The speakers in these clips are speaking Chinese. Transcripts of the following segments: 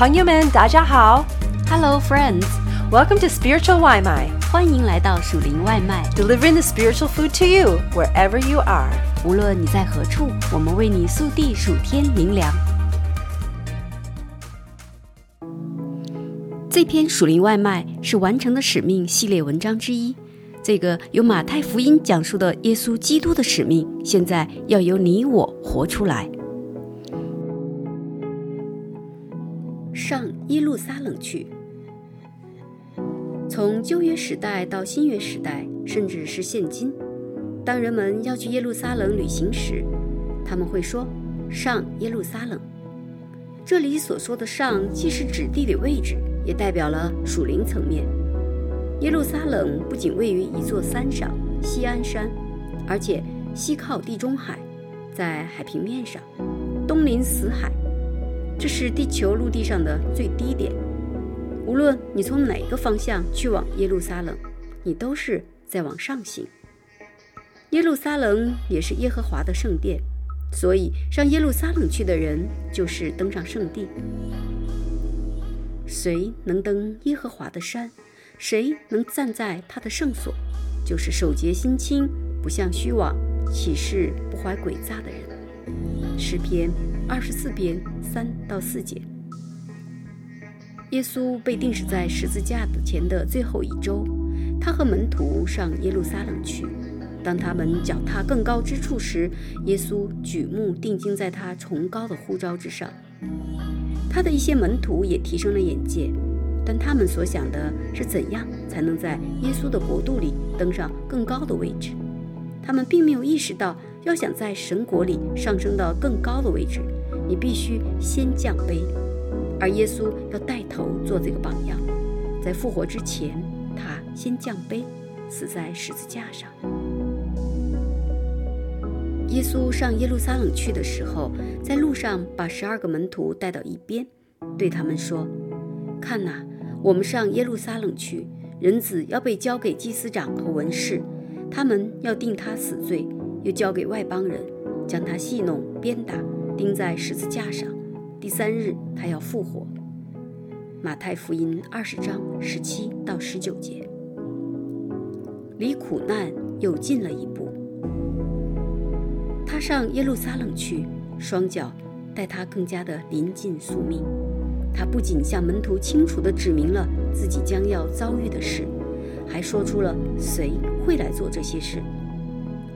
朋友们，大家好。Hello, friends！Welcome to Spiritual 外卖欢迎来到属灵外卖。delivering the spiritual food to you wherever you are. 无论你在何处，我们为你速递数天灵粮。这篇属灵外卖是完成的使命系列文章之一。这个由马太福音讲述的耶稣基督的使命，现在要由你我活出来。上耶路撒冷去。从旧约时代到新约时代，甚至是现今，当人们要去耶路撒冷旅行时，他们会说“上耶路撒冷”。这里所说的“上”，既是指地理位置，也代表了属灵层面。耶路撒冷不仅位于一座山上——锡安山，而且西靠地中海，在海平面上，东临死海，这是地球陆地上的最低点。无论你从哪个方向去往耶路撒冷，你都是在往上行。耶路撒冷也是耶和华的圣殿，所以上耶路撒冷去的人就是登上圣地。谁能登耶和华的山？谁能站在他的圣所？就是守节心清、不向虚妄、起誓不怀诡诈的人。诗篇二十四篇三到四节。耶稣被钉死在十字架前的最后一周，他和门徒上耶路撒冷去。当他们脚踏更高之处时，耶稣举目定睛在他崇高的呼召之上。他的一些门徒也提升了眼界，但他们所想的是怎样才能在耶稣的国度里登上更高的位置。他们并没有意识到，要想在神国里上升到更高的位置，你必须先降卑。而耶稣要带头做这个榜样，在复活之前，他先降卑，死在十字架上。耶稣上耶路撒冷去的时候，在路上把十二个门徒带到一边，对他们说：“看哪，我们上耶路撒冷去，人子要被交给祭司长和文士，他们要定他死罪，又交给外邦人，将他戏弄、鞭打，钉在十字架上。第三日，他要复活。”马太福音二十章十七到十九节，离苦难又近了一步。他上耶路撒冷去，双脚带他更加的临近宿命。他不仅向门徒清楚地指明了自己将要遭遇的事，还说出了谁会来做这些事。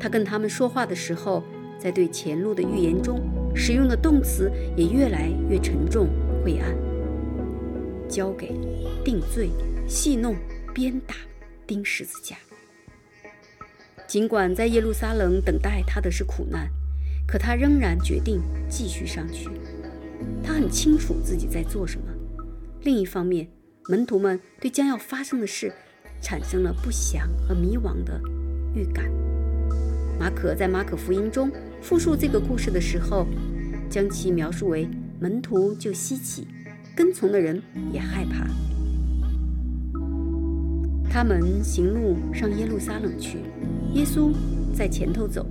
他跟他们说话的时候，在对前路的预言中，使用的动词也越来越沉重、晦暗。交给、定罪、戏弄、鞭打、钉十字架。尽管在耶路撒冷等待他的是苦难，可他仍然决定继续上去。他很清楚自己在做什么。另一方面，门徒们对将要发生的事产生了不祥和迷惘的预感。马可在马可福音中复述这个故事的时候，将其描述为门徒就稀奇，跟从的人也害怕。他们行路上耶路撒冷去，耶稣在前头走，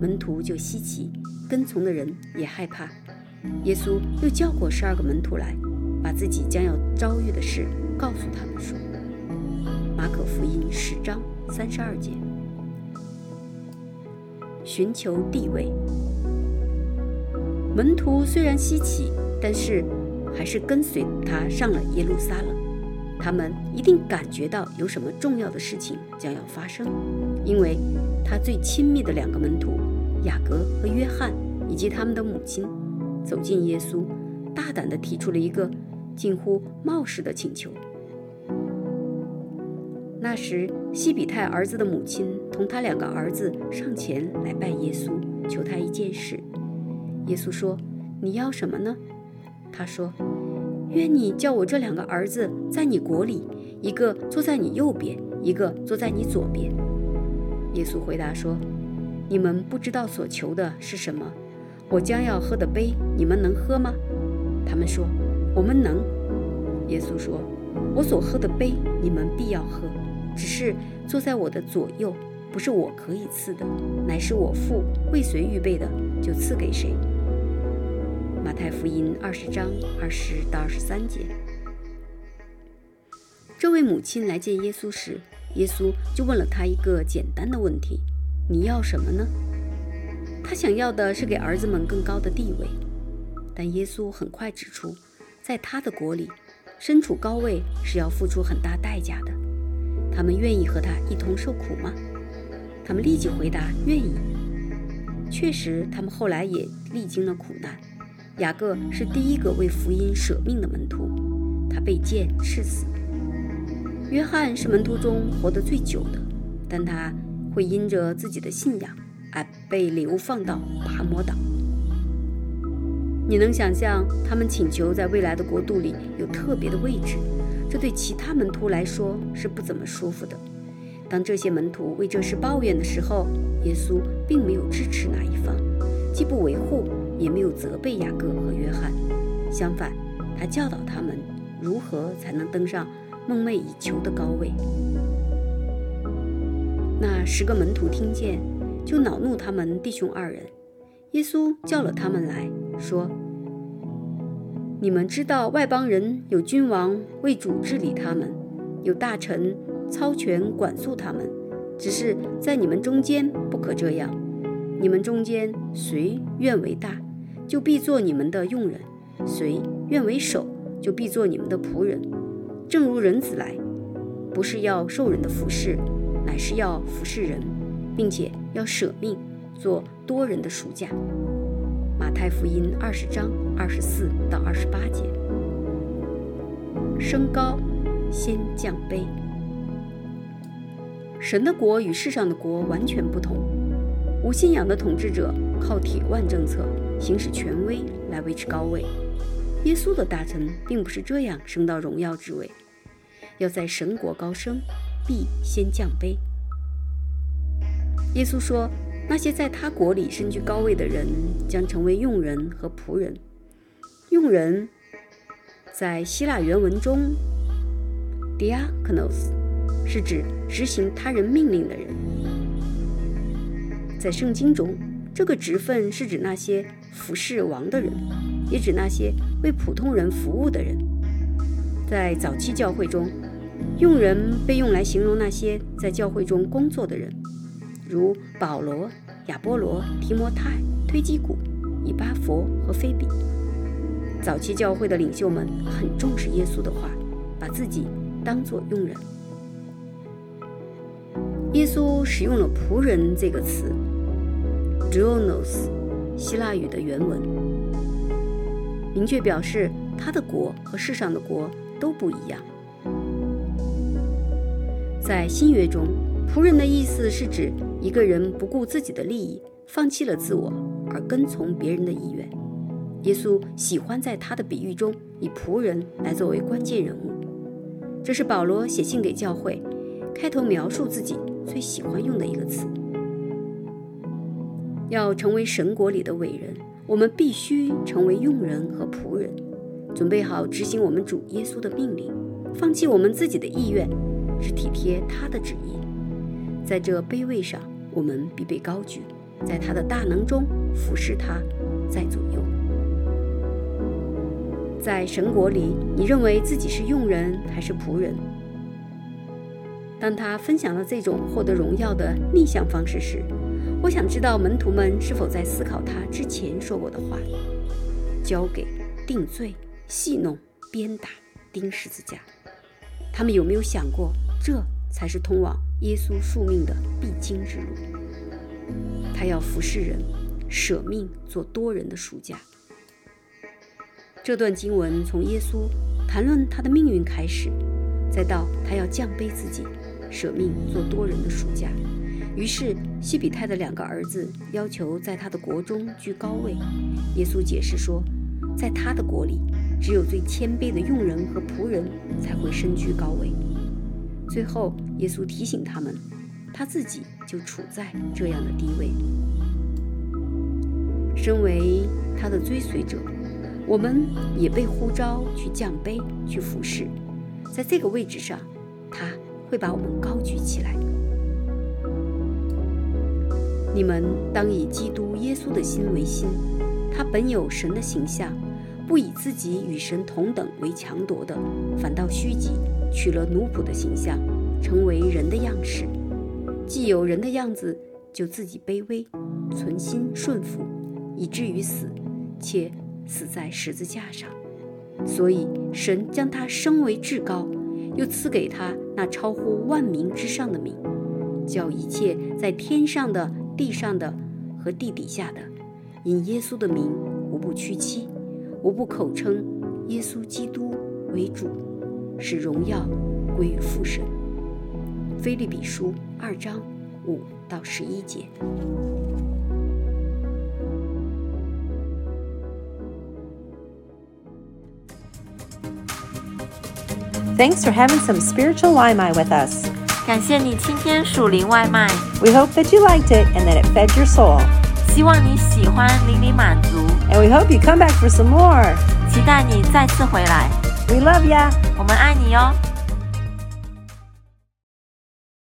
门徒就稀奇，跟从的人也害怕。耶稣又叫过十二个门徒来，把自己将要遭遇的事告诉他们说。马可福音十章三十二节。寻求地位，门徒虽然稀奇，但是还是跟随他上了耶路撒冷。他们一定感觉到有什么重要的事情将要发生，因为他最亲密的两个门徒雅各和约翰以及他们的母亲走进耶稣，大胆地提出了一个近乎冒失的请求。那时，西比泰儿子的母亲同他两个儿子上前来拜耶稣，求他一件事。耶稣说：“你要什么呢？”他说：“愿你叫我这两个儿子在你国里，一个坐在你右边，一个坐在你左边。”耶稣回答说：“你们不知道所求的是什么。我将要喝的杯，你们能喝吗？”他们说：“我们能。”耶稣说：“我所喝的杯，你们必要喝。只是坐在我的左右，不是我可以赐的，乃是我父为谁预备的，就赐给谁。”马太福音二十章二十到二十三节。这位母亲来见耶稣时，耶稣就问了他一个简单的问题：“你要什么呢？”他想要的是给儿子们更高的地位，但耶稣很快指出，在他的国里，身处高位是要付出很大代价的。他们愿意和他一同受苦吗？他们立即回答：“愿意。”确实，他们后来也历经了苦难。雅各是第一个为福音舍命的门徒，他被剑刺死。约翰是门徒中活得最久的，但他会因着自己的信仰。而被流放到拔摩岛。你能想象他们请求在未来的国度里有特别的位置？这对其他门徒来说是不怎么舒服的。当这些门徒为这事抱怨的时候，耶稣并没有支持哪一方，既不维护，也没有责备雅各和约翰。相反，他教导他们如何才能登上梦寐以求的高位。那十个门徒听见。就恼怒他们弟兄二人。耶稣叫了他们来说：“你们知道外邦人有君王为主治理他们，有大臣操权管束他们。只是在你们中间不可这样。你们中间谁愿为大，就必做你们的用人；谁愿为首，就必做你们的仆人。正如人子来，不是要受人的服侍，乃是要服侍人。”并且要舍命做多人的暑假。马太福音二十章二十四到二十八节。升高，先降卑。神的国与世上的国完全不同。无信仰的统治者靠铁腕政策行使权威来维持高位。耶稣的大臣并不是这样升到荣耀之位。要在神国高升，必先降卑。耶稣说：“那些在他国里身居高位的人，将成为佣人和仆人。佣人，在希腊原文中，diaknos 是指执行他人命令的人。在圣经中，这个职分是指那些服侍王的人，也指那些为普通人服务的人。在早期教会中，佣人被用来形容那些在教会中工作的人。”如保罗、亚波罗、提摩太、推基古、以巴佛和菲比，早期教会的领袖们很重视耶稣的话，把自己当作佣人。耶稣使用了“仆人”这个词 d r o n o s 希腊语的原文，明确表示他的国和世上的国都不一样。在新约中。仆人的意思是指一个人不顾自己的利益，放弃了自我，而跟从别人的意愿。耶稣喜欢在他的比喻中以仆人来作为关键人物。这是保罗写信给教会，开头描述自己最喜欢用的一个词。要成为神国里的伟人，我们必须成为用人和仆人，准备好执行我们主耶稣的命令，放弃我们自己的意愿，只体贴他的旨意。在这卑位上，我们必被高举；在他的大能中俯视他，在左右。在神国里，你认为自己是用人还是仆人？当他分享了这种获得荣耀的逆向方式时，我想知道门徒们是否在思考他之前说过的话：交给、定罪、戏弄、鞭打、钉十字架。他们有没有想过，这才是通往？耶稣宿命的必经之路，他要服侍人，舍命做多人的暑假。这段经文从耶稣谈论他的命运开始，再到他要降卑自己，舍命做多人的暑假。于是西比泰的两个儿子要求在他的国中居高位。耶稣解释说，在他的国里，只有最谦卑的用人和仆人才会身居高位。最后，耶稣提醒他们，他自己就处在这样的地位。身为他的追随者，我们也被呼召去降杯，去服侍。在这个位置上，他会把我们高举起来。你们当以基督耶稣的心为心，他本有神的形象，不以自己与神同等为强夺的，反倒虚己，取了奴仆的形象，成为人的样式。既有人的样子，就自己卑微，存心顺服，以至于死，且死在十字架上。所以神将他升为至高，又赐给他那超乎万民之上的名，叫一切在天上的、地上的和地底下的，因耶稣的名，无不屈膝，无不口称耶稣基督为主，使荣耀归于父神。菲利比书二章五到十一节。Thanks for having some spiritual Waimai with us. 感谢你今天属灵外卖， We hope that you liked it and that it fed your soul. 希望你喜欢，令你满足， And we hope you come back for some more. 期待你再次回来， We love ya. 我们爱你哟。